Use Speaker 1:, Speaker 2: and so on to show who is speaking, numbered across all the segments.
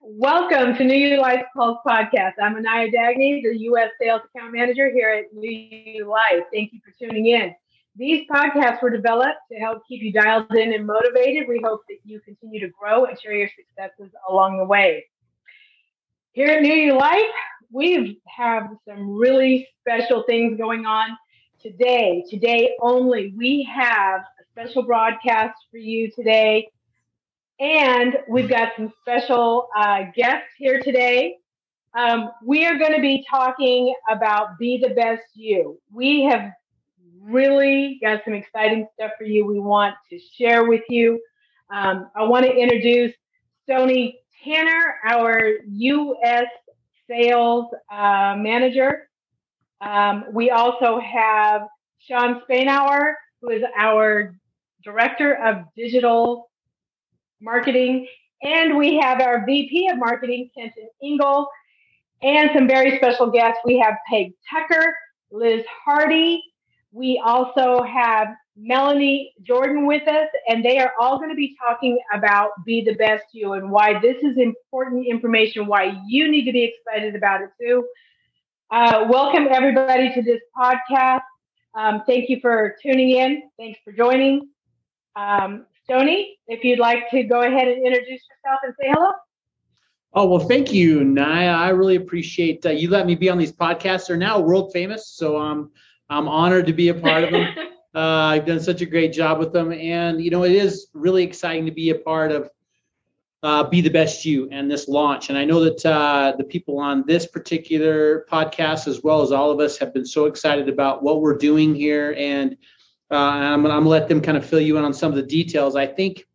Speaker 1: Welcome to New You Life Pulse Podcast. I'm Anaya Dagny, the U.S. Sales Account Manager here at New You Life. Thank you for tuning in. These podcasts were developed to help keep you dialed in and motivated. We hope that you continue to grow and share your successes along the way. Here at New You Life, we have some really special things going on today. Today only, we have a special broadcast for you today and we've got some special uh, guests here today. Um, we are going to be talking about Be the Best You. We have really got some exciting stuff for you we want to share with you. Um, I want to introduce Stony Tanner, our U.S. sales uh, manager. Um, we also have Sean Spainauer, who is our director of digital marketing. And we have our VP of marketing, Kenton Engel, and some very special guests. We have Peg Tucker, Liz Hardy. We also have Melanie Jordan with us, and they are all going to be talking about Be the Best You and why this is important information, why you need to be excited about it too. Uh, welcome, everybody, to this podcast. Um, thank you for tuning in. Thanks for joining. Um, Tony, if you'd like to go ahead and introduce yourself and say hello.
Speaker 2: Oh, well, thank you, Naya. I really appreciate uh, you let me be on these podcasts. They're now world famous, so I'm I'm honored to be a part of them. uh, I've done such a great job with them, and you know it is really exciting to be a part of uh, Be the Best You and this launch. And I know that uh, the people on this particular podcast, as well as all of us, have been so excited about what we're doing here and uh, I'm, I'm going to let them kind of fill you in on some of the details. I think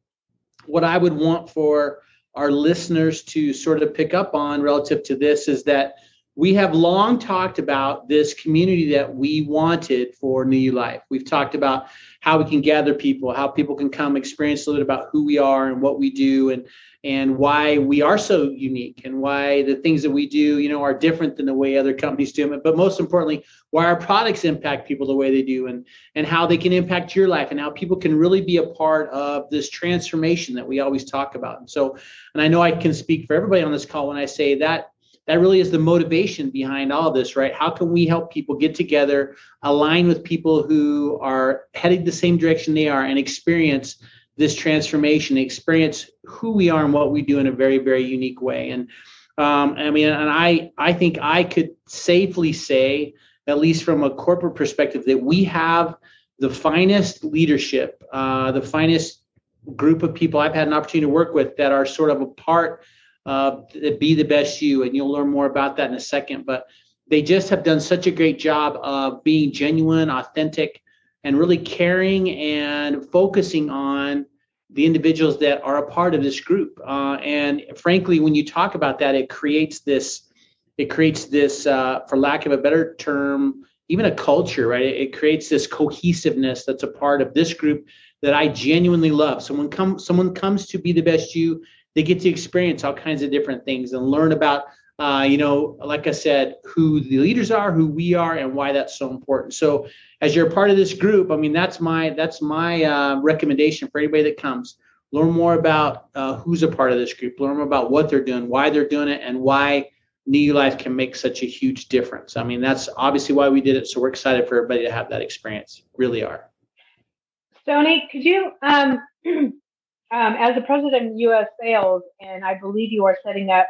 Speaker 2: what I would want for our listeners to sort of pick up on relative to this is that we have long talked about this community that we wanted for New Life. We've talked about how we can gather people, how people can come experience a little bit about who we are and what we do, and and why we are so unique and why the things that we do, you know, are different than the way other companies do them. But most importantly, why our products impact people the way they do and and how they can impact your life and how people can really be a part of this transformation that we always talk about. And so, and I know I can speak for everybody on this call when I say that that really is the motivation behind all this, right? How can we help people get together, align with people who are heading the same direction they are and experience this transformation, experience who we are and what we do in a very, very unique way. And um, I mean, and I, I think I could safely say, at least from a corporate perspective, that we have the finest leadership, uh, the finest group of people I've had an opportunity to work with that are sort of a part uh, be the best you, and you'll learn more about that in a second. But they just have done such a great job of being genuine, authentic, and really caring and focusing on the individuals that are a part of this group. Uh, and frankly, when you talk about that, it creates this, it creates this, uh, for lack of a better term, even a culture, right? It, it, creates this cohesiveness that's a part of this group that I genuinely love. Someone come, someone comes to be the best you. They get to experience all kinds of different things and learn about, uh, you know, like I said, who the leaders are, who we are, and why that's so important. So as you're a part of this group, I mean, that's my that's my uh, recommendation for anybody that comes. Learn more about uh, who's a part of this group. Learn more about what they're doing, why they're doing it, and why New Life can make such a huge difference. I mean, that's obviously why we did it. So we're excited for everybody to have that experience. Really are.
Speaker 1: Stoney, could you, um, um, as the president of U.S. Sales, and I believe you are setting up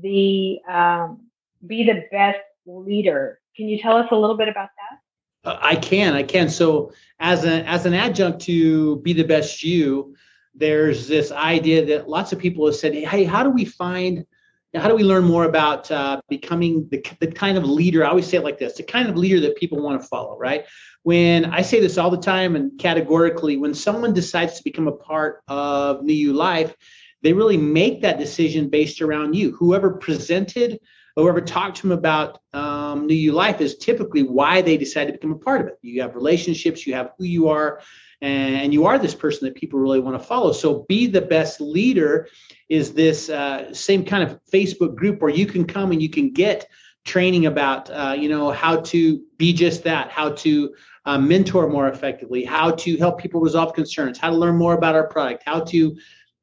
Speaker 1: the um, Be the Best Leader. Can you tell us a little bit about that?
Speaker 2: Uh, I can, I can. So as an as an adjunct to be the best you, there's this idea that lots of people have said, hey, how do we find how do we learn more about uh, becoming the, the kind of leader? I always say it like this: the kind of leader that people want to follow. Right? When I say this all the time and categorically, when someone decides to become a part of New You Life, they really make that decision based around you. Whoever presented whoever talked to them about um, New You Life is typically why they decided to become a part of it. You have relationships, you have who you are, and you are this person that people really want to follow. So, be the best leader is this uh, same kind of Facebook group where you can come and you can get training about, uh, you know, how to be just that, how to uh, mentor more effectively, how to help people resolve concerns, how to learn more about our product, how to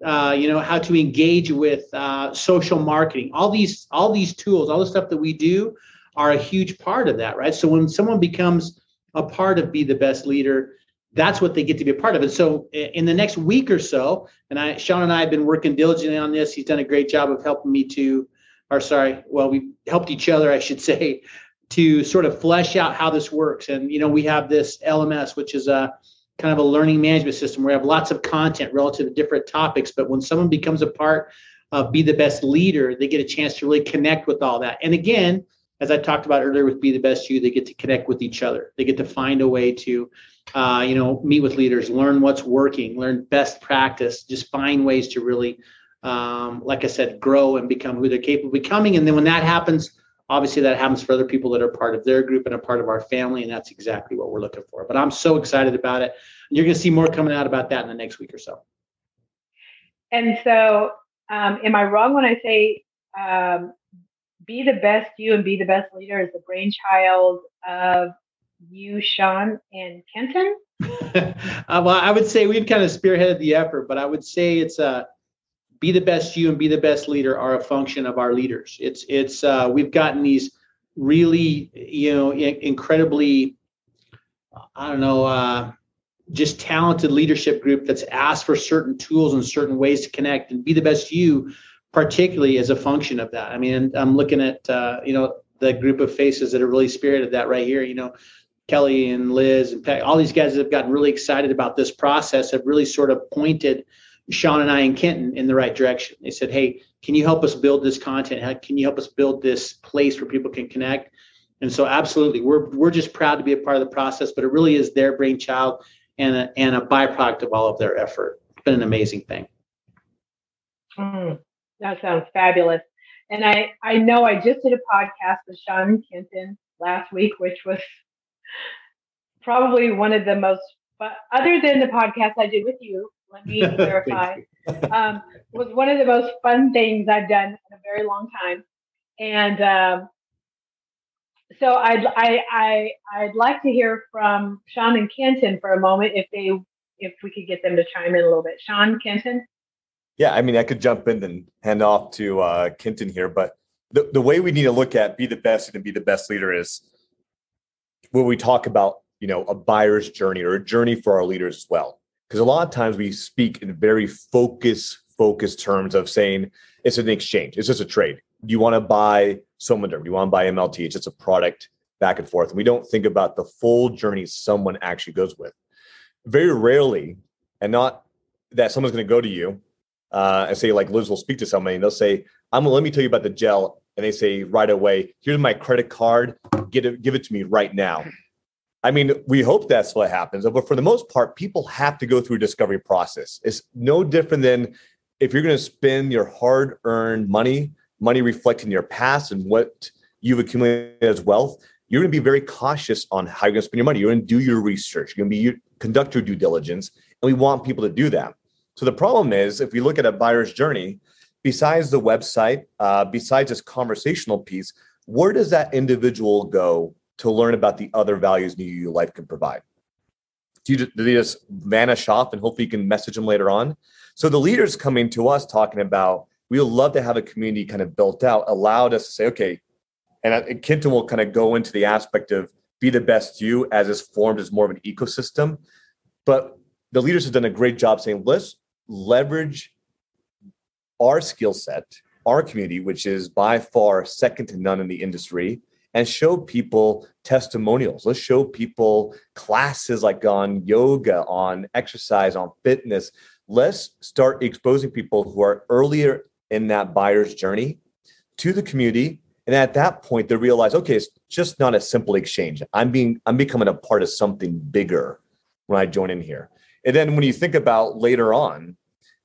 Speaker 2: uh, you know, how to engage with uh, social marketing. All these, all these tools, all the stuff that we do, are a huge part of that, right? So when someone becomes a part of Be the Best Leader, that's what they get to be a part of. And so in the next week or so, and I, Sean and I have been working diligently on this. He's done a great job of helping me to, or sorry, well, we helped each other, I should say, to sort of flesh out how this works. And you know, we have this LMS, which is a kind of a learning management system where we have lots of content relative to different topics. But when someone becomes a part of Be the Best Leader, they get a chance to really connect with all that. And again, as I talked about earlier with Be the Best You, they get to connect with each other. They get to find a way to, uh, you know, meet with leaders, learn what's working, learn best practice, just find ways to really, um, like I said, grow and become who they're capable of becoming. And then when that happens, obviously that happens for other people that are part of their group and a part of our family. And that's exactly what we're looking for. But I'm so excited about it. You're going to see more coming out about that in the next week or so.
Speaker 1: And so, um, am I wrong when I say um, be the best you and be the best leader is the brainchild of you, Sean, and Kenton?
Speaker 2: uh, well, I would say we've kind of spearheaded the effort, but I would say it's a uh, be the best you and be the best leader are a function of our leaders. It's it's uh, we've gotten these really you know incredibly I don't know uh, just talented leadership group that's asked for certain tools and certain ways to connect and be the best you particularly as a function of that. I mean, I'm looking at uh, you know the group of faces that have really spearheaded that right here. You know, Kelly and Liz and all these guys that have gotten really excited about this process have really sort of pointed Sean and I and Kenton in the right direction. They said, "Hey, can you help us build this content? How, can you help us build this place where people can connect?" And so, absolutely, we're we're just proud to be a part of the process. But it really is their brainchild and a, and a byproduct of all of their effort. It's been an amazing thing.
Speaker 1: Mm. That sounds fabulous. And I, I know I just did a podcast with Sean Kenton last week, which was probably one of the most, but other than the podcast I did with you, let me clarify, um, was one of the most fun things I've done in a very long time. And um, so I'd, I, I, I'd like to hear from Sean and Kenton for a moment if they, if we could get them to chime in a little bit. Sean Kenton.
Speaker 3: Yeah, I mean, I could jump in and hand off to uh, Kenton here, but the, the way we need to look at be the best and be the best leader is when we talk about, you know, a buyer's journey or a journey for our leaders as well. Because a lot of times we speak in very focus, focused terms of saying it's an exchange, it's just a trade. You want to buy Somaderm? Do you want to buy MLT? It's just a product back and forth. And we don't think about the full journey someone actually goes with. Very rarely, and not that someone's going to go to you uh, and say like Liz will speak to somebody and they'll say, "I'm gonna let me tell you about the gel," and they say right away, "Here's my credit card. Get it, give it to me right now." I mean, we hope that's what happens, but for the most part, people have to go through a discovery process. It's no different than if you're going to spend your hard-earned money, money reflecting your past and what you've accumulated as wealth. You're going to be very cautious on how you're going to spend your money. You're going to do your research. You're going to be conduct your due diligence, and we want people to do that. So the problem is, if we look at a buyer's journey, besides the website, uh, besides this conversational piece, where does that individual go to learn about the other values New Life can provide? Do, you, do they just vanish off and hopefully you can message them later on? So the leaders coming to us talking about, we would love to have a community kind of built out, allowed us to say, okay, and Kenton will kind of go into the aspect of be the best you as is formed as more of an ecosystem. But the leaders have done a great job saying, let's leverage our skill set, our community, which is by far second to none in the industry, and show people testimonials. Let's show people classes like on yoga, on exercise, on fitness. Let's start exposing people who are earlier in that buyer's journey to the community. And at that point, they realize, okay, it's just not a simple exchange. I'm being, I'm becoming a part of something bigger when I join in here. And then when you think about later on,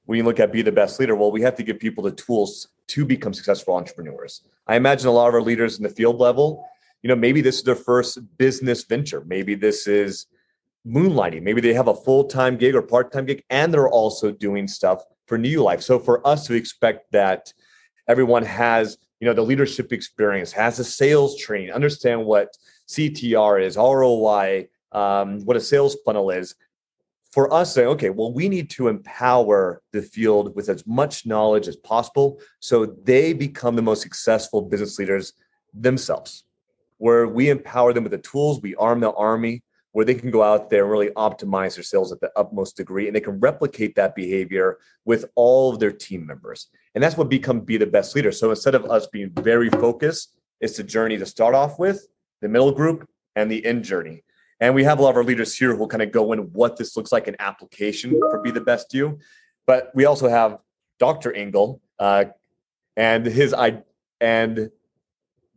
Speaker 3: when you look at be the best leader, well, we have to give people the tools to become successful entrepreneurs. I imagine a lot of our leaders in the field level, you know, maybe this is their first business venture. Maybe this is moonlighting. Maybe they have a full time gig or part time gig, and they're also doing stuff for New Life. So for us to expect that everyone has, you know, the leadership experience, has a sales training, understand what CTR is, ROI, um, what a sales funnel is, for us saying, okay, well, we need to empower the field with as much knowledge as possible so they become the most successful business leaders themselves, where we empower them with the tools, we arm the army, where they can go out there and really optimize their sales at the utmost degree and they can replicate that behavior with all of their team members. And that's what become be the best leader. So instead of us being very focused, it's the journey to start off with, the middle group, and the end journey. And we have a lot of our leaders here who will kind of go in what this looks like in application for Be the Best You. But we also have Dr. Engel uh, and his I and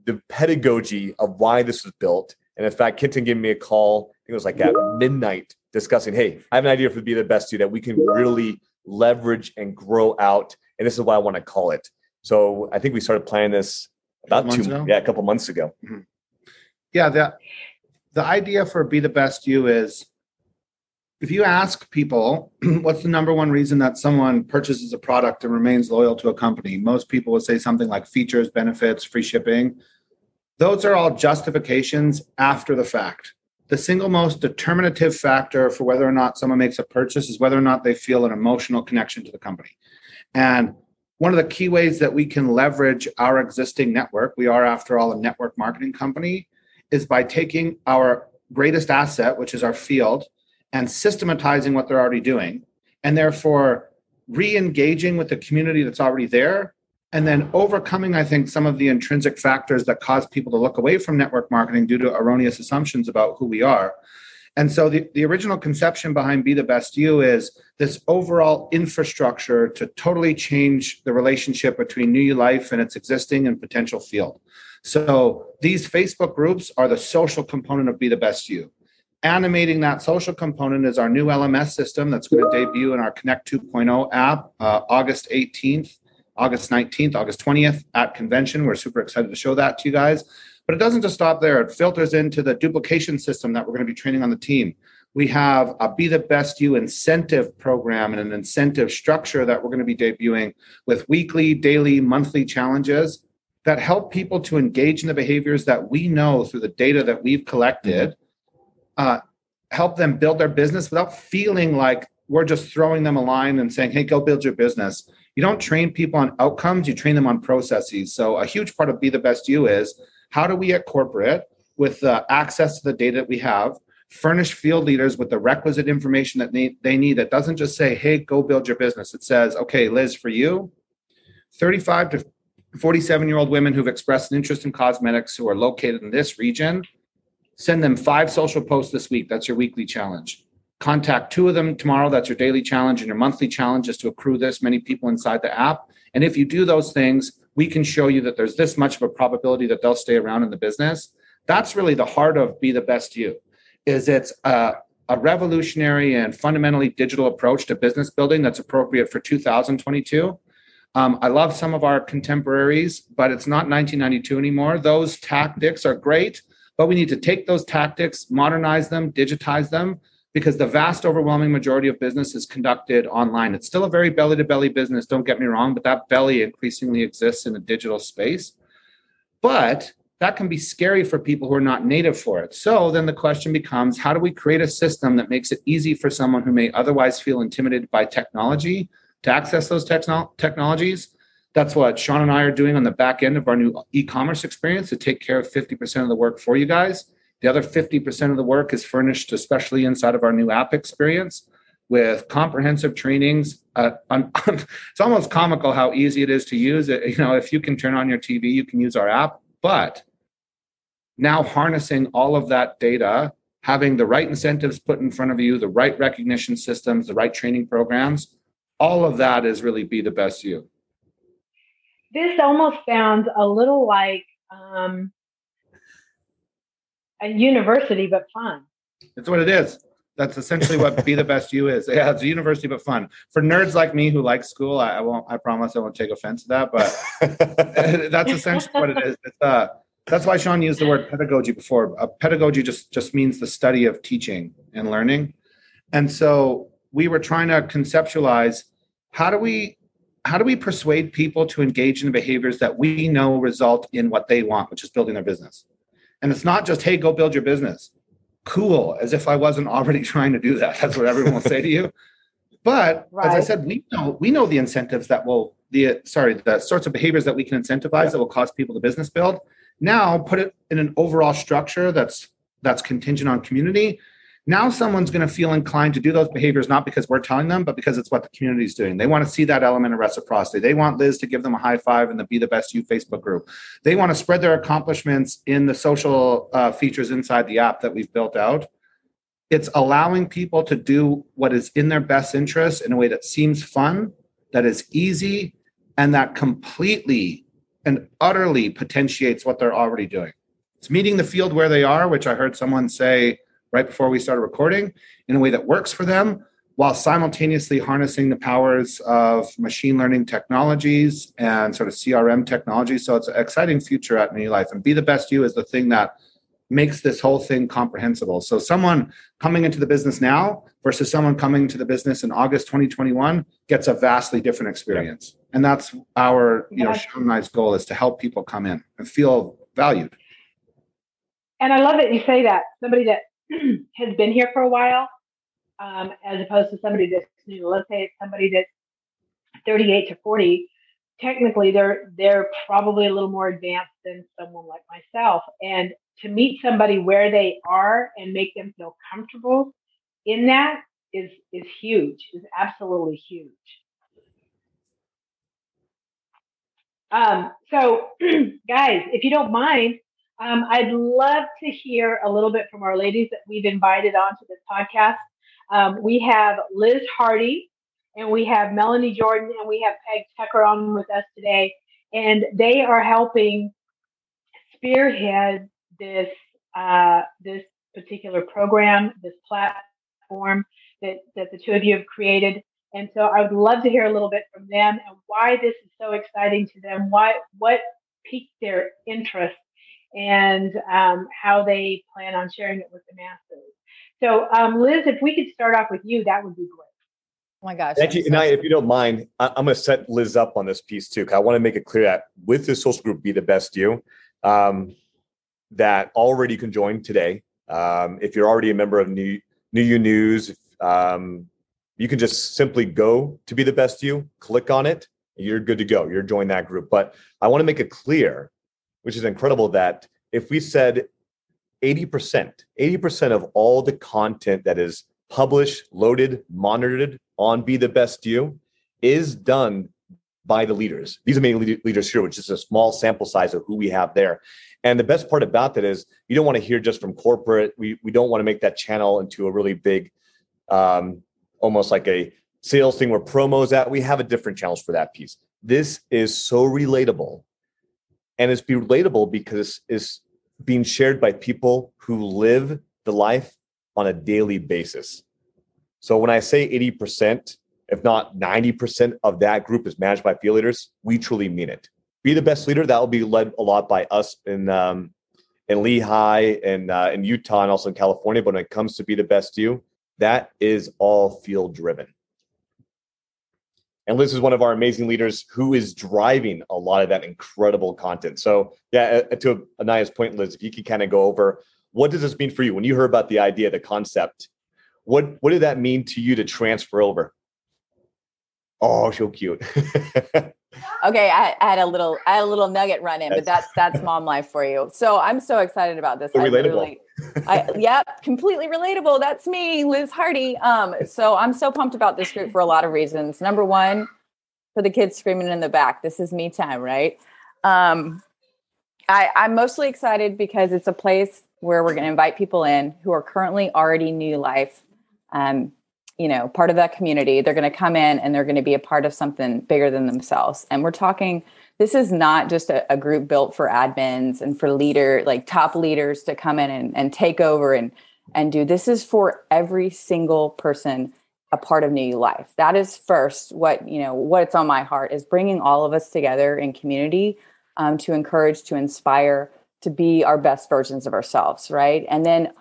Speaker 3: the pedagogy of why this was built. And in fact, Kenton gave me a call, I think it was like at midnight, discussing, hey, I have an idea for Be the Best You that we can really leverage and grow out. And this is why I want to call it. So I think we started planning this about two, ago? yeah, a couple months ago. Mm-hmm.
Speaker 4: Yeah, that the idea for be the best you is if you ask people what's the number one reason that someone purchases a product and remains loyal to a company? Most people will say something like features benefits free shipping. Those are all justifications after the fact. The single most determinative factor for whether or not someone makes a purchase is whether or not they feel an emotional connection to the company. And one of the key ways that we can leverage our existing network we are after all a network marketing company is by taking our greatest asset, which is our field, and systematizing what they're already doing, and therefore re engaging with the community that's already there, and then overcoming, I think, some of the intrinsic factors that cause people to look away from network marketing due to erroneous assumptions about who we are. And so the, the original conception behind Be the Best You is this overall infrastructure to totally change the relationship between New Life and its existing and potential field. So these Facebook groups are the social component of Be the Best You. Animating that social component is our new LMS system that's going to debut in our Connect 2.0 app uh, August 18th, August 19th, August 20th at convention. We're super excited to show that to you guys. But it doesn't just stop there. It filters into the duplication system that we're going to be training on the team. We have a Be the Best You incentive program and an incentive structure that we're going to be debuting with weekly, daily, monthly challenges that help people to engage in the behaviors that we know through the data that we've collected, mm-hmm. uh, help them build their business without feeling like we're just throwing them a line and saying, hey, go build your business. You don't train people on outcomes, you train them on processes. So, a huge part of Be the Best You is how do we at corporate, with uh, access to the data that we have, furnish field leaders with the requisite information that they, they need that doesn't just say, hey, go build your business. It says, okay, Liz, for you, 35 to 47 year old women who've expressed an interest in cosmetics who are located in this region, send them five social posts this week. That's your weekly challenge. Contact two of them tomorrow. That's your daily challenge. And your monthly challenge is to accrue this many people inside the app. And if you do those things, we can show you that there's this much of a probability that they'll stay around in the business. That's really the heart of Be the Best You, is it's a, a revolutionary and fundamentally digital approach to business building that's appropriate for 2022 um, I love some of our contemporaries, but it's not 1992 anymore. Those tactics are great, but we need to take those tactics, modernize them, digitize them, because the vast overwhelming majority of business is conducted online. It's still a very belly to belly business, don't get me wrong, but that belly increasingly exists in a digital space. But that can be scary for people who are not native for it. So then the question becomes how do we create a system that makes it easy for someone who may otherwise feel intimidated by technology to access those techno- technologies. That's what Sean and I are doing on the back end of our new e-commerce experience to take care of 50% of the work for you guys. The other 50% of the work is furnished, especially inside of our new app experience with comprehensive trainings. Uh, on, it's almost comical how easy it is to use it. You know, if you can turn on your TV, you can use our app. But now harnessing all of that data, having the right incentives put in front of you, the right recognition systems, the right training programs, all of that is really be the best you.
Speaker 1: This almost sounds a little like um, a university, but fun.
Speaker 4: That's what it is. That's essentially what Be the Best You is. Yeah, it's a university, but fun. For nerds like me who like school, I, I won't. I promise I won't take offense to that. But that's essentially what it is. It's, uh, that's why Sean used the word pedagogy before. Uh, pedagogy just just means the study of teaching and learning. And so we were trying to conceptualize how do we how do we persuade people to engage in behaviors that we know result in what they want, which is building their business. And it's not just, hey, go build your business. cool as if I wasn't already trying to do that. That's what everyone will say to you. But right. as I said, we know we know the incentives that will the sorry the sorts of behaviors that we can incentivize yeah. that will cause people to business build. Now put it in an overall structure that's that's contingent on community. Now someone's going to feel inclined to do those behaviors not because we're telling them, but because it's what the community is doing. They want to see that element of reciprocity. They want Liz to give them a high five in the Be the Best You Facebook group. They want to spread their accomplishments in the social uh, features inside the app that we've built out it's allowing people to do what is in their best interest in a way that seems fun, that is easy, and that completely and utterly potentiates what they're already doing. It's meeting the field where they are, which I heard someone say right before we started recording, in a way that works for them, while simultaneously harnessing the powers of machine learning technologies and sort of CRM technology. So it's an exciting future at New Life. And Be the Best You is the thing that makes this whole thing comprehensible. So someone coming into the business now versus someone coming to the business in August 2021 gets a vastly different experience. And that's our, you know, Nice goal is to help people come in and feel valued.
Speaker 1: And I love that you say that somebody that has been here for a while, um, as opposed to somebody that's new. Let's say it's somebody that's 38 to 40. Technically, they're they're probably a little more advanced than someone like myself, and to meet somebody where they are and make them feel comfortable in that is is huge is absolutely huge um, so guys if you don't mind um, i'd love to hear a little bit from our ladies that we've invited onto this podcast um, we have liz hardy and we have melanie jordan and we have peg tucker on with us today and they are helping spearhead this uh, this particular program, this platform that that the two of you have created. And so I would love to hear a little bit from them and why this is so exciting to them. Why what piqued their interest and um, how they plan on sharing it with the masses. So, um, Liz, if we could start off with you, that would be great.
Speaker 5: Oh my gosh.
Speaker 3: Thank you. And I, if you don't mind, I, am going to set Liz up on this piece too, because I want to make it clear that with this social group, Be the Best You, um, that already can join today. Um, if you're already a member of New New You News, um, you can just simply go to be the best you, click on it, you're good to go. You're join that group. But I want to make it clear, which is incredible, that if we said 80%, 80% of all the content that is published, loaded, monitored on Be the Best You is done by the leaders. These are mainly leaders here, which is a small sample size of who we have there. And the best part about that is you don't want to hear just from corporate. We we don't want to make that channel into a really big, um, almost like a sales thing where promos at. We have a different channels for that piece. This is so relatable, and it's be relatable because it's being shared by people who live the life on a daily basis. So when I say eighty percent, if not ninety percent of that group is managed by field leaders, we truly mean it be the best leader. That will be led a lot by us in um, in Lehi and uh, in Utah and also in California. But when it comes to be the best you, that is all field driven. And Liz is one of our amazing leaders who is driving a lot of that incredible content. So, yeah, uh, to Anaya's point, Liz, if you could kind of go over what does this mean for you when you heard about the idea, the concept? What what did that mean to you to transfer over? Oh, so cute.
Speaker 5: okay, I, I, had a little, I had a little nugget run in, but that's that's mom life for you. So I'm so excited about this.
Speaker 3: So relatable.
Speaker 5: I, yep, completely relatable. That's me, Liz Hardy. Um, so I'm so pumped about this group for a lot of reasons. Number one, for the kids screaming in the back, this is me time, right? Um, I, I'm mostly excited because it's a place where we're going to invite people in who are currently already new life. Um, you know part of that community they're going to come in and they're going to be a part of something bigger than themselves. And we're talking this is not just a, a, group built for admins and for leader like top leaders to come in and, and take over and and do. This is for every single person a part of new life. That is first what you know what's on my heart is bringing all of us together in community um, to encourage to inspire to be our best versions of ourselves right? And then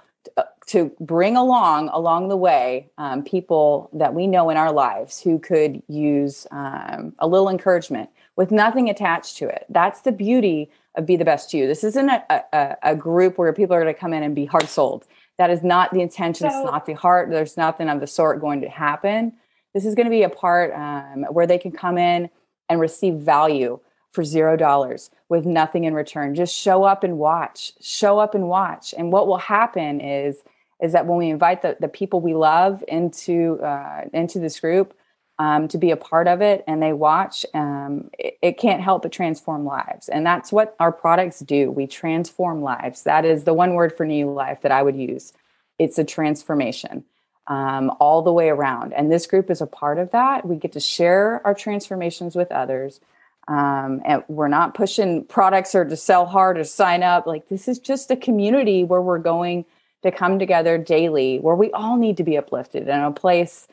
Speaker 5: to bring along along the way um, people that we know in our lives who could use um, a little encouragement with nothing attached to it that's the beauty of be the best you this isn't a, a, a group where people are going to come in and be hard sold That is not the intention. So, it's not the heart. There's nothing of the sort going to happen. This is going to be a part um, where they can come in and receive value for zero dollars with nothing in return. Just show up and watch. Show up and watch. And what will happen is is that when we invite the, the people we love into uh, into this group um, to be a part of it and they watch, um, it, it, can't help but transform lives. And that's what our products do. We transform lives. That is the one word for new life that I would use. It's a transformation um, all the way around. And this group is a part of that. We get to share our transformations with others. Um, and we're not pushing products or to sell hard or sign up. Like this is just a community where we're going to come together daily, where we all need to be uplifted in a place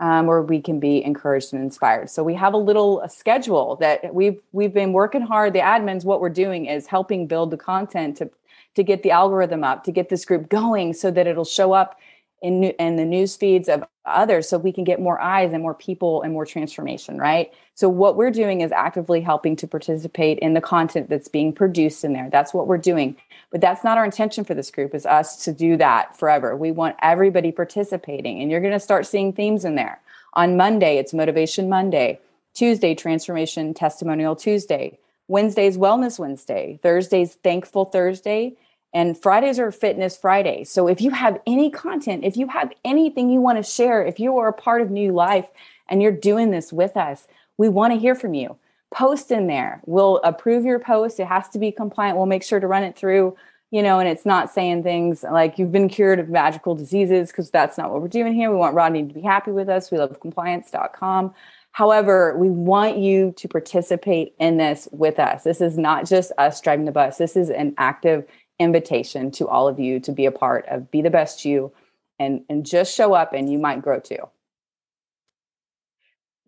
Speaker 5: um, where we can be encouraged and inspired. So we have a little a schedule that we've we've been working hard. The admins, what we're doing is helping build the content to to get the algorithm up, to get this group going, so that it'll show up in, in the news feeds of others so we can get more eyes and more people and more transformation right? So what we're doing is actively helping to participate in the content that's being produced in there. That's what we're doing. But that's not our intention for this group is us to do that forever. We want everybody participating. And you're going to start seeing themes in there. On monday it's motivation monday. Tuesday transformation testimonial tuesday. Wednesday's wellness wednesday. Thursday's thankful thursday and Fridays are Fitness Friday. So if you have any content, if you have anything you want to share, if you are a part of New Life and you're doing this with us, we want to hear from you. Post in there. We'll approve your post. It has to be compliant. We'll make sure to run it through, you know, and it's not saying things like you've been cured of magical diseases because that's not what we're doing here. We want Rodney to be happy with us. We love compliance.com. However, we want you to participate in this with us. This is not just us driving the bus. This is an active invitation to all of you to be a part of Be the Best You and, and just show up and you might grow too.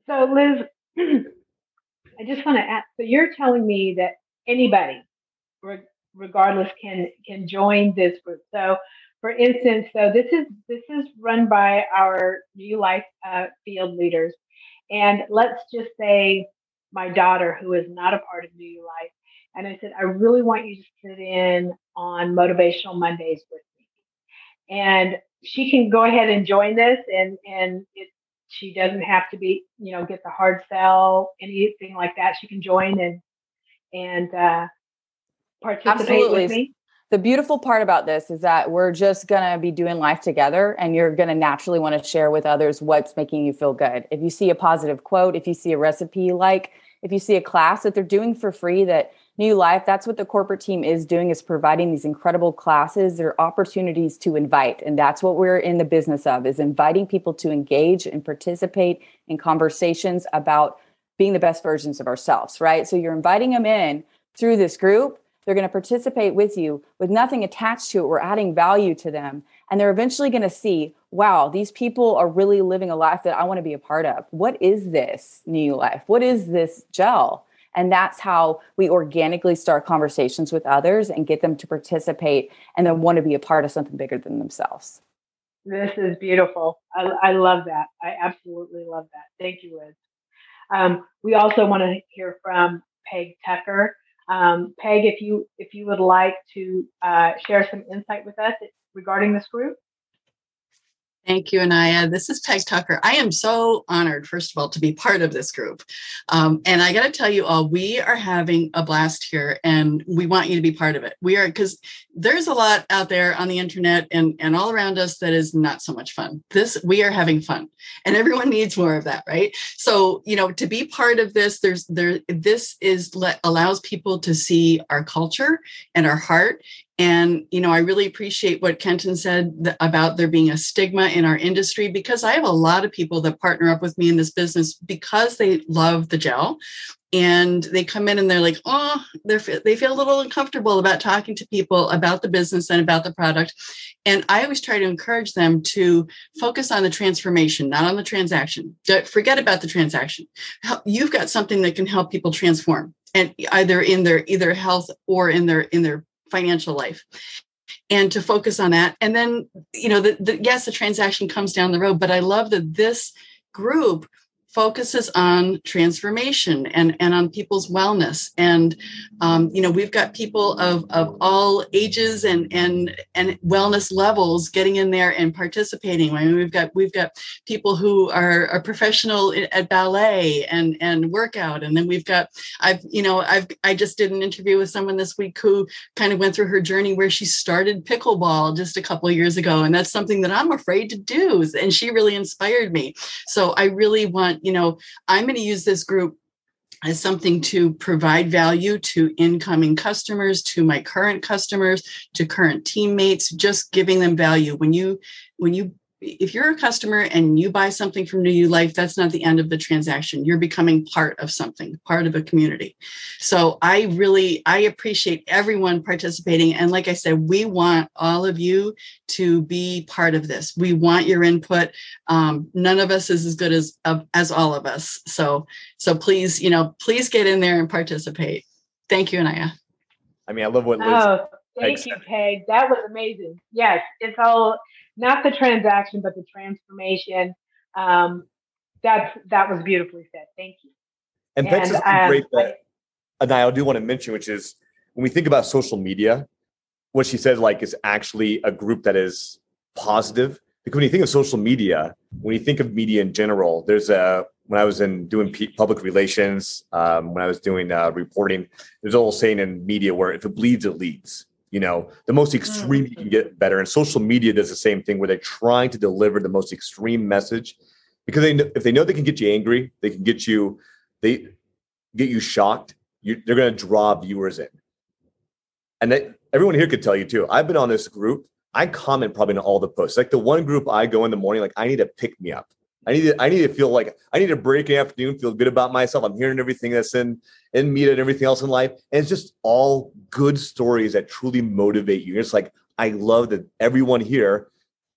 Speaker 1: So, Liz, I just want to ask so you're telling me that anybody, regardless, can can join this group. So, for instance, so this is this is run by our New Life uh, field leaders, and let's just say my daughter, who is not a part of New Life, and I said, I really want you to sit in on Motivational Mondays with me. And she can go ahead and join this and, and it, she doesn't have to be, you know, get the hard sell, anything like that. She can join and, and, uh, participate Absolutely. with me.
Speaker 5: The beautiful part about this is that we're just going to be doing life together and you're going to naturally want to share with others what's making you feel good. If you see a positive quote, if you see a recipe you like, if you see a class that they're doing for free that New Life, that's what the corporate team is doing is providing these incredible classes. There are opportunities to invite. And that's what we're in the business of is inviting people to engage and participate in conversations about being the best versions of ourselves, right? So you're inviting them in through this group. They're going to participate with you with nothing attached to it. We're adding value to them. And they're eventually going to see, wow, these people are really living a life that I want to be a part of. What is this new life? What is this gel? And that's how we organically start conversations with others and get them to participate and then want to be a part of something bigger than themselves.
Speaker 1: This is beautiful. I, I love that. I absolutely love that. Thank you, Liz. Um, we also want to hear from Peg Tucker. Um, Peg, if you if you would like to uh, share some insight with us regarding this group.
Speaker 6: Thank you, Anaya. This is Peg Tucker. I am so honored, first of all, to be part of this group. Um, and I got to tell you all, we are having a blast here and we want you to be part of it. We are, because there's a lot out there on the internet and, and all around us that is not so much fun. This, we are having fun and everyone needs more of that, right? So, you know, to be part of this, there's, there, this is let, allows people to see our culture and our heart and, you know, I really appreciate what Kenton said about there being a stigma in our industry because I have a lot of people that partner up with me in this business because they love the gel and they come in and they're like, oh, they're, they feel a little uncomfortable about talking to people about the business and about the product. And I always try to encourage them to focus on the transformation, not on the transaction. Don't Forget about the transaction. You've got something that can help people transform and either in their either health or in their in their financial life and to focus on that. And then you know the, the, yes the transaction comes down the road but i love that this group focuses on transformation and, and on people's wellness. And, um, you know, we've got people of, of all ages and, and, and wellness levels getting in there and participating. I mean, we've got, we've got people who are, are professional at ballet and, and workout. And then we've got, I've, you know, I've, I just did an interview with someone this week who kind of went through her journey where she started pickleball just a couple of years ago. And that's something that I'm afraid to do. And she really inspired me. So I really want, you know, I'm going to use this group as something to provide value to incoming customers to my current customers to current teammates just giving them value. When you when you if you're a customer and you buy something from New You Life, that's not the end of the transaction. You're becoming part of something, part of a community. So I really I appreciate everyone participating. And like I said, we want all of you to be part of this. We want your input. Um, none of us is as good as as all of us. So so please, you know, please get in there and participate. Thank you, Anaya.
Speaker 3: I mean, I love what Liz.
Speaker 1: Oh, thank you, Peg. That was amazing. Yes, it's all not the transaction, but the transformation. Um, that that was beautifully said. Thank you.
Speaker 3: And, and um, great that, and I do want to mention, which is when we think about social media, what she said like is actually a group that is positive. Because when you think of social media, when you think of media in general, there's a when I was in doing public relations, um, when I was doing uh, reporting, there's a whole saying in media where if it bleeds, it leads you know the most mm. extreme you can get better. And social media does the same thing where they're trying to deliver the most extreme message because they if they know they can get you angry they can get you they get you shocked you, they're going to draw viewers in. And they, everyone here could tell you too. I've been on this group. I comment probably on all the posts. Like the one group i go in the morning like i need to pick me up I need to I need to feel like I need to break the afternoon, feel good about myself. I'm hearing everything that's in in media and everything else in life. And it's just all good stories that truly motivate you. It's like I love that everyone here,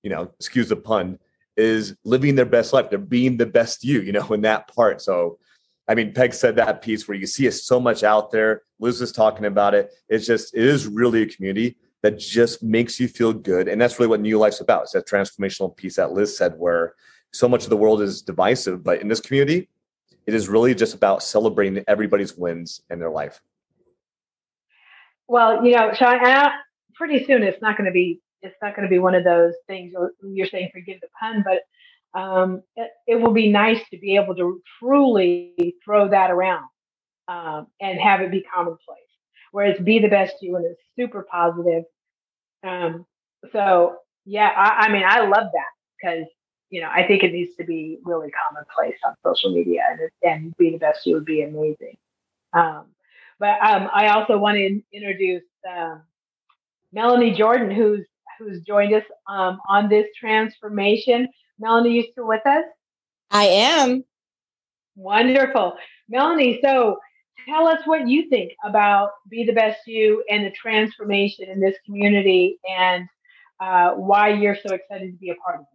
Speaker 3: you know, excuse the pun, is living their best life. They're being the best you, you know, in that part. So I mean, Peg said that piece where you see it so much out there. Liz was talking about it. It's just, it is really a community that just makes you feel good. And that's really what New Life's about. It's that transformational piece that Liz said, where so much of the world is divisive, but in this community, it is really just about celebrating everybody's wins in their life.
Speaker 1: Well, you know, Sean, pretty soon it's not going to be it's not going to be one of those things you're saying forgive the pun, but um, it, it, will be nice to be able to truly throw that around um, and have it be commonplace. Whereas be the best you and it's super positive. Um, so yeah, I, I mean, I love that because you know, I think it needs to be really commonplace on social media and, and be the best you would be amazing. Um, but um, I also want to introduce um, Melanie Jordan, who's who's joined us um, on this transformation. Melanie, you still with us?
Speaker 7: I am.
Speaker 1: Wonderful, Melanie. So tell us what you think about Be the Best You and the transformation in this community, and uh, why you're so excited to be a part of it.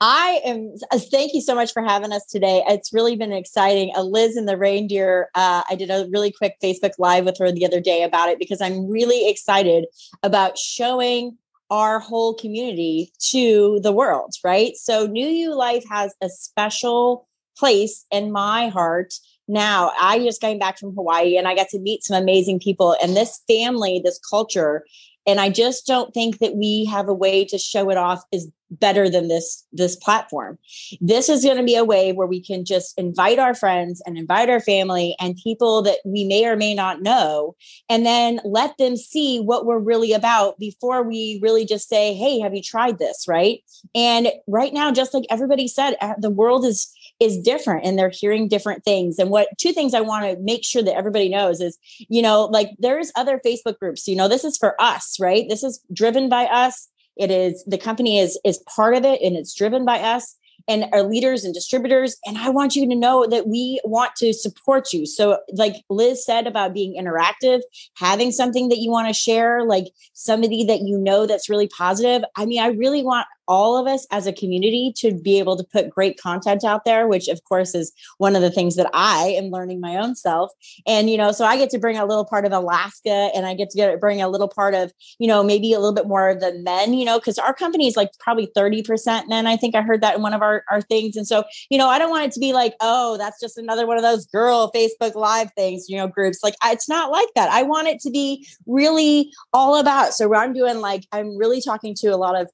Speaker 7: I am. Uh, thank you so much for having us today. It's really been exciting. Uh, Liz and the reindeer. Uh, I did a really quick Facebook live with her the other day about it because I'm really excited about showing our whole community to the world. Right. So New You Life has a special place in my heart. Now, I just came back from Hawaii and I got to meet some amazing people. And this family, this culture and i just don't think that we have a way to show it off is better than this this platform. This is going to be a way where we can just invite our friends and invite our family and people that we may or may not know and then let them see what we're really about before we really just say hey have you tried this? Right? And right now just like everybody said uh, the world is is different and they're hearing different things and what two things i want to make sure that everybody knows is you know like there's other facebook groups you know this is for us right this is driven by us it is the company is is part of it and it's driven by us and our leaders and distributors. And I want you to know that we want to support you. So, like Liz said about being interactive, having something that you want to share, like somebody that you know that's really positive. I mean, I really want all of us as a community to be able to put great content out there, which of course is one of the things that I am learning my own self. And, you know, so I get to bring a little part of Alaska and I get to get, bring a little part of, you know, maybe a little bit more of the men, you know, because our company is like probably 30% men. I think I heard that in one of our, our things. And so, you know, I don't want it to be like, oh, that's just another one of those girl Facebook live things, you know, groups. Like it's not like that. I want it to be really all about. So I'm doing like, I'm really talking to a lot of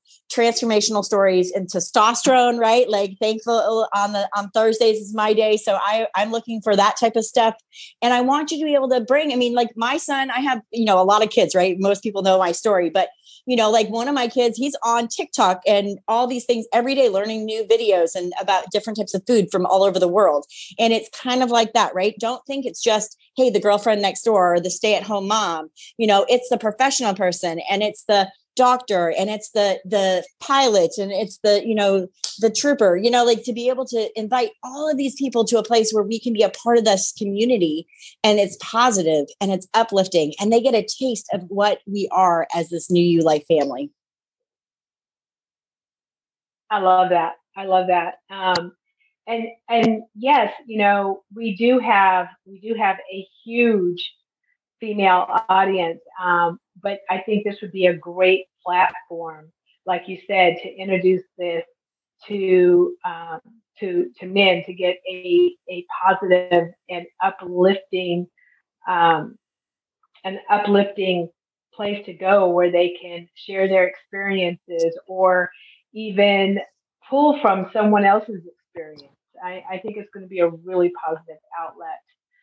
Speaker 7: transformational stories and testosterone, right? Like thankful oh, on the on Thursdays is my day. So I I'm looking for that type of stuff. And I want you to be able to bring, I mean, like my son, I have, you know, a lot of kids, right? Most people know my story, but you know, like one of my kids, he's on TikTok and all these things every day, learning new videos and about different types of food from all over the world. And it's kind of like that, right? Don't think it's just, hey, the girlfriend next door or the stay at home mom. You know, it's the professional person and it's the doctor and it's the the pilot and it's the you know the trooper you know like to be able to invite all of these people to a place where we can be a part of this community and it's positive and it's uplifting and they get a taste of what we are as this new you life family.
Speaker 1: I love that. I love that. Um and and yes you know we do have we do have a huge female audience. Um, but I think this would be a great platform, like you said, to introduce this to um, to to men to get a a positive and uplifting um, an uplifting place to go where they can share their experiences or even pull from someone else's experience. I, I think it's going to be a really positive outlet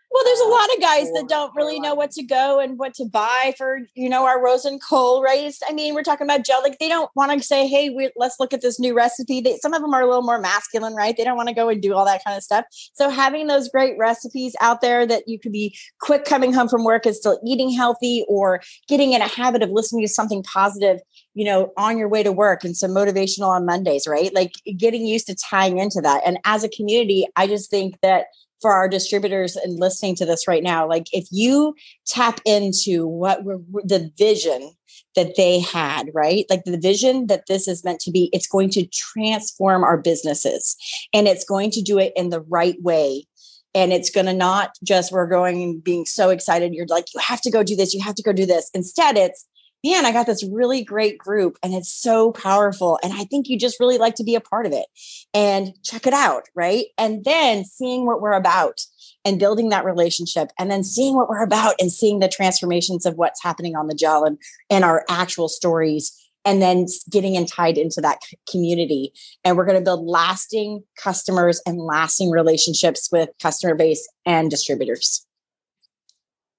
Speaker 7: well, there's a uh, lot of guys that don't really know what to go and what to buy for, you know, our rose and coal, right? I mean, we're talking about gel. Like they don't want to say, "Hey, we, let's look at this new recipe." They, some of them are a little more masculine, right? They don't want to go and do all that kind of stuff. So having those great recipes out there that you could be quick coming home from work and still eating healthy, or getting in a habit of listening to something positive, you know, on your way to work and some motivational on Mondays, right? Like getting used to tying into that. And as a community, I just think that for our distributors and listening to this right now like if you tap into what were the vision that they had right? Like the vision that this is meant to be it's going to transform our businesses and it's going to do it in the right way. And it's going to not just we're going and being so excited you're like you have to go do this you have to go do this. Instead it's man, I got this really great group and it's so powerful. And I think you just really like to be a part of it and check it out. Right. And then seeing what we're about and building that relationship and then seeing what we're about and seeing the transformations of what's happening on the gel and, and our actual stories and then getting and tied into that community and we're going to build lasting customers and lasting relationships with customer base and distributors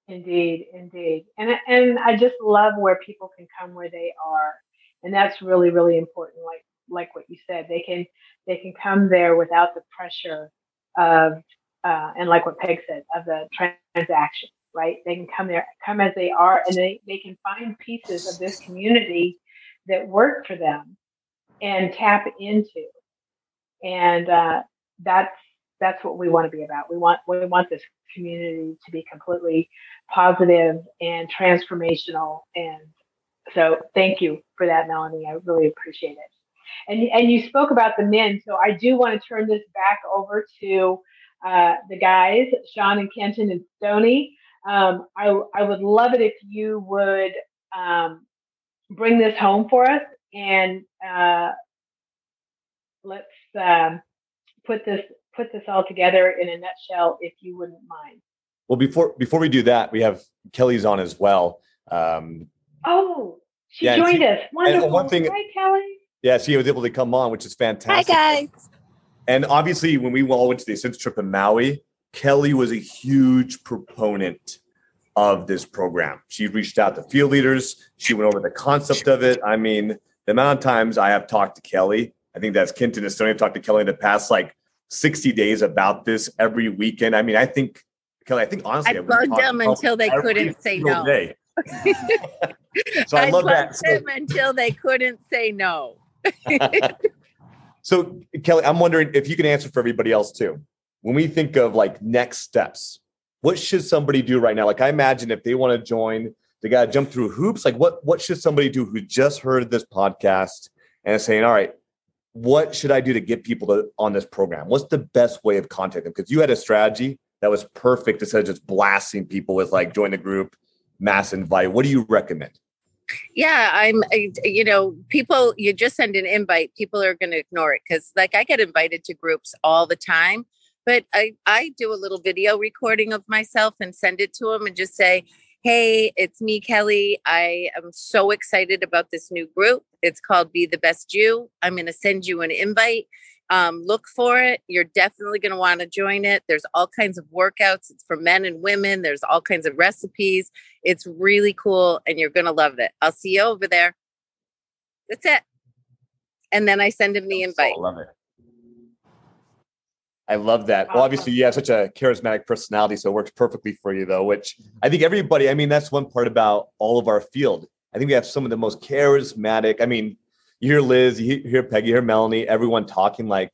Speaker 1: Indeed, indeed. And and I just love where people can come where they are. And that's really, really important. Like like what you said, they can they can come there without the pressure of uh, and like what Peg said, of the transaction, right? They can come there, come as they are, and they, they can find pieces of this community that work for them and tap into. And uh, that's that's what we want to be about. We want we want this community to be completely positive and transformational. And so, thank you for that, Melanie. I really appreciate it. And and you spoke about the men, so I do want to turn this back over to uh, the guys, Sean and Kenton and Stony. Um, I I would love it if you would um, bring this home for us and uh, let's um, put this put this all together in a nutshell, if you wouldn't mind.
Speaker 3: Well, before before we do that, we have Kelly's on as well. Um,
Speaker 1: oh, she yeah, joined she, us. Wonderful. one thing, Hi, Kelly.
Speaker 3: Yeah, she was able to come on, which is fantastic.
Speaker 8: Hi, guys.
Speaker 3: And obviously, when we all went to the Essential trip in Maui, Kelly was a huge proponent of this program. She reached out to field leaders. She went over the concept of it. I mean, the amount of times I have talked to Kelly, I think that's Kenton and Stony have talked to Kelly in the past like 60 days about this every weekend. I mean, I think, Kelly, I think honestly,
Speaker 8: I bugged them until they couldn't say no.
Speaker 3: so I, I love that.
Speaker 8: So, them until they couldn't say no.
Speaker 3: so, Kelly, I'm wondering if you can answer for everybody else too. When we think of like next steps, what should somebody do right now? Like, I imagine if they want to join, they got to jump through hoops. Like, what what should somebody do who just heard this podcast and is saying, "All right, what should I do to get people to, on this program? What's the best way of contacting them? Because you had a strategy that was perfect instead of just blasting people with like join the group, mass invite. What do you recommend?
Speaker 8: Yeah, I'm, you know, people, you just send an invite, people are going to ignore it because, like, I get invited to groups all the time, but I, I do a little video recording of myself and send it to them and just say, Hey, it's me, Kelly. I am so excited about this new group. It's called Be the Best You. I'm going to send you an invite. Um, look for it. You're definitely going to want to join it. There's all kinds of workouts. It's for men and women. There's all kinds of recipes. It's really cool and you're going to love it. I'll see you over there. That's it. And then I send him the invite.
Speaker 3: I love it. I love that. Well, obviously, you have such a charismatic personality, so it works perfectly for you, though. Which mm-hmm. I think everybody. I mean, that's one part about all of our field. I think we have some of the most charismatic. I mean, you hear Liz, you hear Peggy, you hear Melanie, everyone talking like,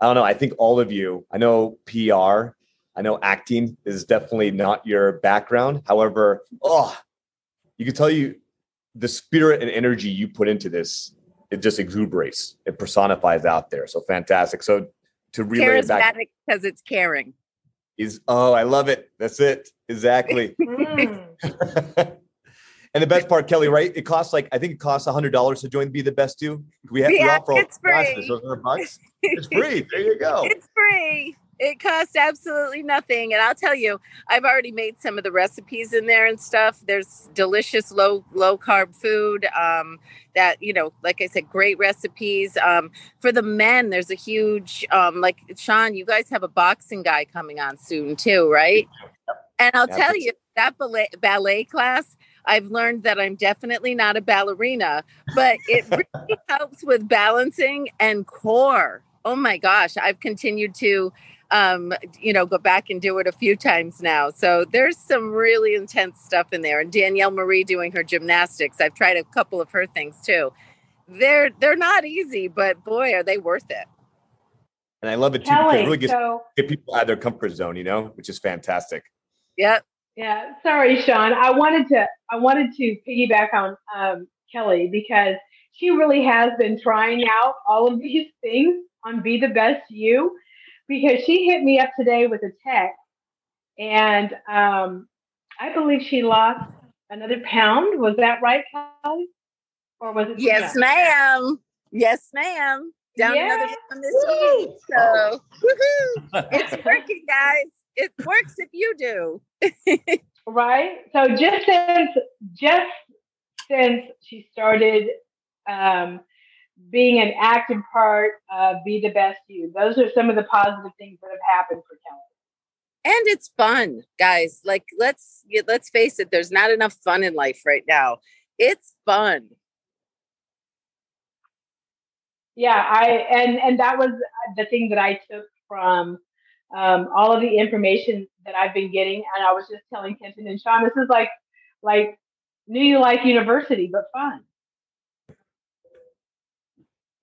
Speaker 3: I don't know. I think all of you. I know PR. I know acting is definitely not your background. However, oh, you can tell you the spirit and energy you put into this. It just exuberates. It personifies out there. So fantastic. So to relay it back
Speaker 8: Charismatic because it's caring.
Speaker 3: is oh, I love it. That's it. Exactly.
Speaker 1: Mm.
Speaker 3: and the best part, Kelly, right? It costs like I think it costs hundred dollars to join Be the Best You. We have we offer all
Speaker 8: it's
Speaker 3: classes.
Speaker 8: free.
Speaker 3: Those are bucks. It's free. There you go.
Speaker 8: It's free. It costs absolutely nothing. And I'll tell you, I've already made some of the recipes in there and stuff. There's delicious low low carb food. Um, that you know, like I said, great recipes. Um, for the men, there's a huge um, like Sean. You guys have a boxing guy coming on soon too, right? And I'll
Speaker 3: Yeah,
Speaker 8: tell you that ballet ballet class. I've learned that I'm definitely not a ballerina, but it really helps with balancing and core. Oh my gosh, I've continued to um you know go back and do it a few times now. So there's some really intense stuff in there. And danielle marie doing her gymnastics i've tried a couple of her things too. They're they're not easy but boy are they worth it.
Speaker 3: And I love it too because it really gets
Speaker 1: so
Speaker 3: get people out of their comfort zone, you know, which is fantastic.
Speaker 8: yep.
Speaker 1: Yeah, sorry, Sean. I wanted to I wanted to piggyback on um, Kelly because she really has been trying out all of these things on Be the Best You because she hit me up today with a text and um, I believe she lost another pound. Was that right, Kelly? Or was it?
Speaker 8: yes
Speaker 1: something
Speaker 8: ma'am yes ma'am down another
Speaker 1: Yeah.
Speaker 8: pound this week so it's working guys it works if you do?
Speaker 1: Right. So just since just since she started um, being an active part of Be the Best You, those are some of the positive things that have happened for Kelly.
Speaker 8: and it's fun guys like let's let's face it there's not enough fun in life right now it's fun
Speaker 1: Yeah, I and and that was the thing that I took from um, all of the information that I've been getting, and I was just telling Kenton and Sean, this is like like New Life University, but fun.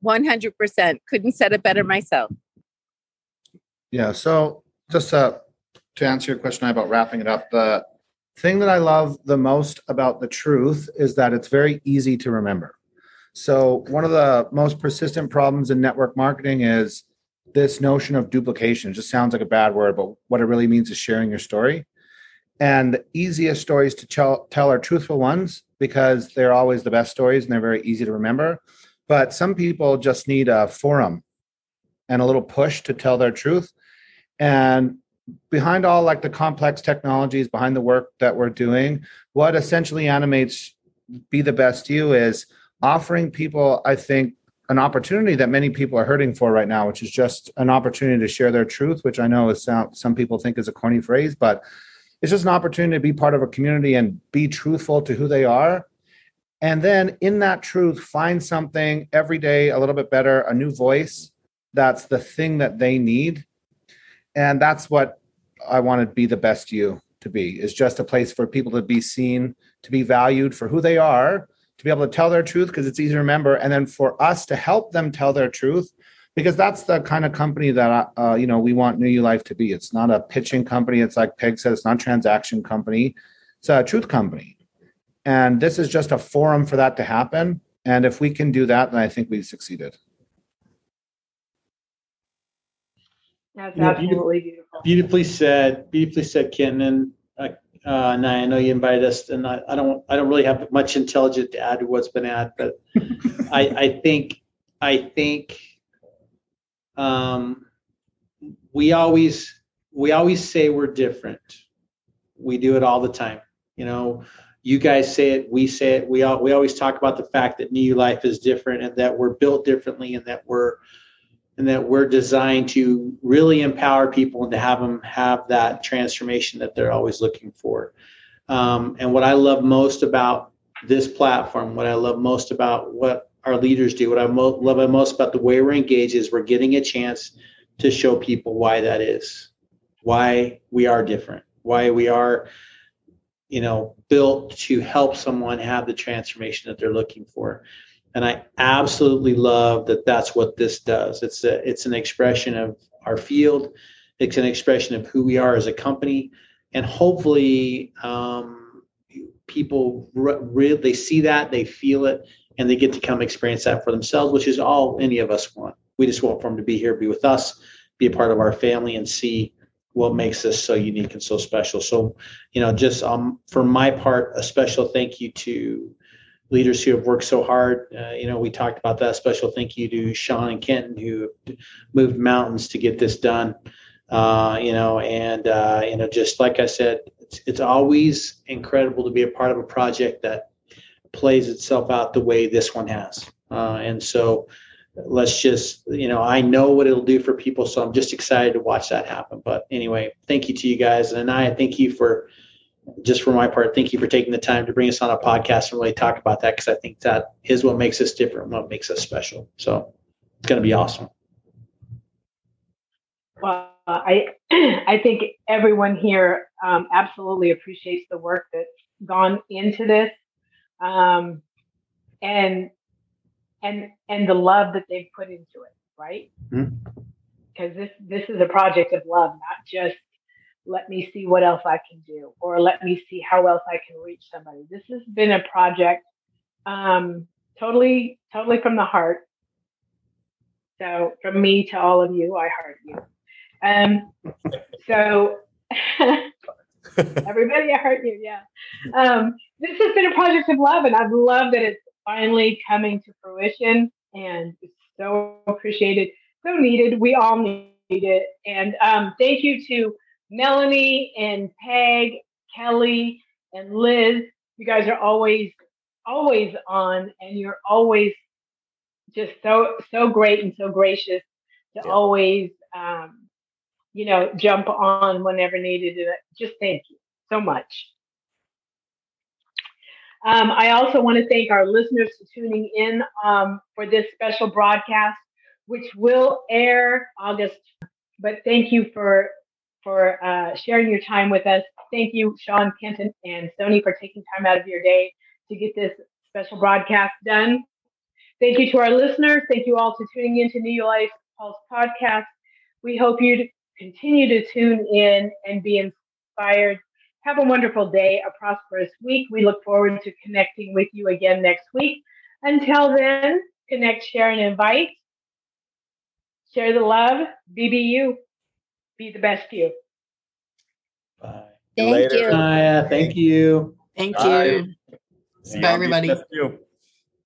Speaker 8: 100% couldn't said it better myself
Speaker 4: Yeah. So just uh, to answer your question about wrapping it up, the thing that I love the most about the truth is that it's very easy to remember. So one of the most persistent problems in network marketing is this notion of duplication. It just sounds like a bad word, but what it really means is sharing your story. And the easiest stories to tell, tell are truthful ones because they're always the best stories and they're very easy to remember. But some people just need a forum and a little push to tell their truth. And behind all like the complex technologies, behind the work that we're doing, what essentially animates Be the Best You is offering people, I think, an opportunity that many people are hurting for right now, which is just an opportunity to share their truth, which I know is some, some people think is a corny phrase, but it's just an opportunity to be part of a community and be truthful to who they are. And then in that truth, find something every day a little bit better, a new voice that's the thing that they need. And that's what I want to be the best you to be is just a place for people to be seen, to be valued for who they are, to be able to tell their truth because it's easy to remember, and then for us to help them tell their truth because that's the kind of company that uh, you know we want New You Life to be. It's not a pitching company. It's like Peg said, it's not a transaction company. It's a truth company, and this is just a forum for that to happen. And if we can do that, then I think we've succeeded.
Speaker 1: That's
Speaker 2: Yeah,
Speaker 1: absolutely beautiful.
Speaker 2: Beautifully said. Beautifully said, Ken. And uh, uh, Nye, I know you invited us, and I, I don't. I don't really have much intelligent to add to what's been added, but I, I think. I think. Um, we always we always say we're different. We do it all the time. You know, you guys say it, we say it. We all we always talk about the fact that New Life is different and that we're built differently and that we're and that we're designed to really empower people and to have them have that transformation that they're always looking for. Um, and what I love most about this platform, what I love most about what our leaders do, what I mo- love most about the way we're engaged is we're getting a chance to show people why that is, why we are different, why we are, you know, built to help someone have the transformation that they're looking for and I absolutely love that that's what this does. It's a, it's an expression of our field. It's an expression of who we are as a company, and hopefully, um, people really they see that, they feel it, and they get to come experience that for themselves, which is all any of us want. We just want for them to be here, be with us, be a part of our family, and see what makes us so unique and so special. So, you know, just um, for my part, a special thank you to leaders who have worked so hard. Uh, you know, we talked about that. Special thank you to Sean and Kenton who moved mountains to get this done. Uh, you know, and uh, you know, just like I said, it's, it's always incredible to be a part of a project that plays itself out the way this one has. Uh, and so, let's just, you know, I know what it'll do for people, so I'm just excited to watch that happen. But anyway, thank you to you guys, and I thank you for just for my part, thank you for taking the time to bring us on a podcast and really talk about that because I think that is what makes us different, what makes us special. So it's going to be awesome.
Speaker 1: Well, I I think everyone here um, absolutely appreciates the work that's gone into this, um, and and and the love that they've put into it, right? Because mm-hmm. this this is a project of love, not just let me see what else I can do, or let me see how else I can reach somebody. This has been a project um, totally, totally from the heart. So from me to all of you, I heart you. Um, so everybody, I heart you. Yeah. Um, this has been a project of love, and I've loved that it's finally coming to fruition, and it's so appreciated, so needed. We all need it, and um, thank you to Melanie and Peg, Kelly and Liz. You guys are always, always on, and you're always just so, so great and so gracious to yeah. always, um, you know, jump on whenever needed. Just thank you so much. Um, I also want to thank our listeners for tuning in um, for this special broadcast, which will air August. But thank you for for uh, sharing your time with us. Thank you, Sean Kenton and Stony, for taking time out of your day to get this special broadcast done. Thank you to our listeners. Thank you all for tuning in to New Life Pulse podcast. We hope you continue to tune in and be inspired. Have a wonderful day, a prosperous week. We look forward to connecting with you again next week. Until then, connect, share, and invite. Share the love. BBU be the best you.
Speaker 2: Bye.
Speaker 8: Thank you.
Speaker 2: Bye. Thank you.
Speaker 6: Thank you. Bye, Bye everybody.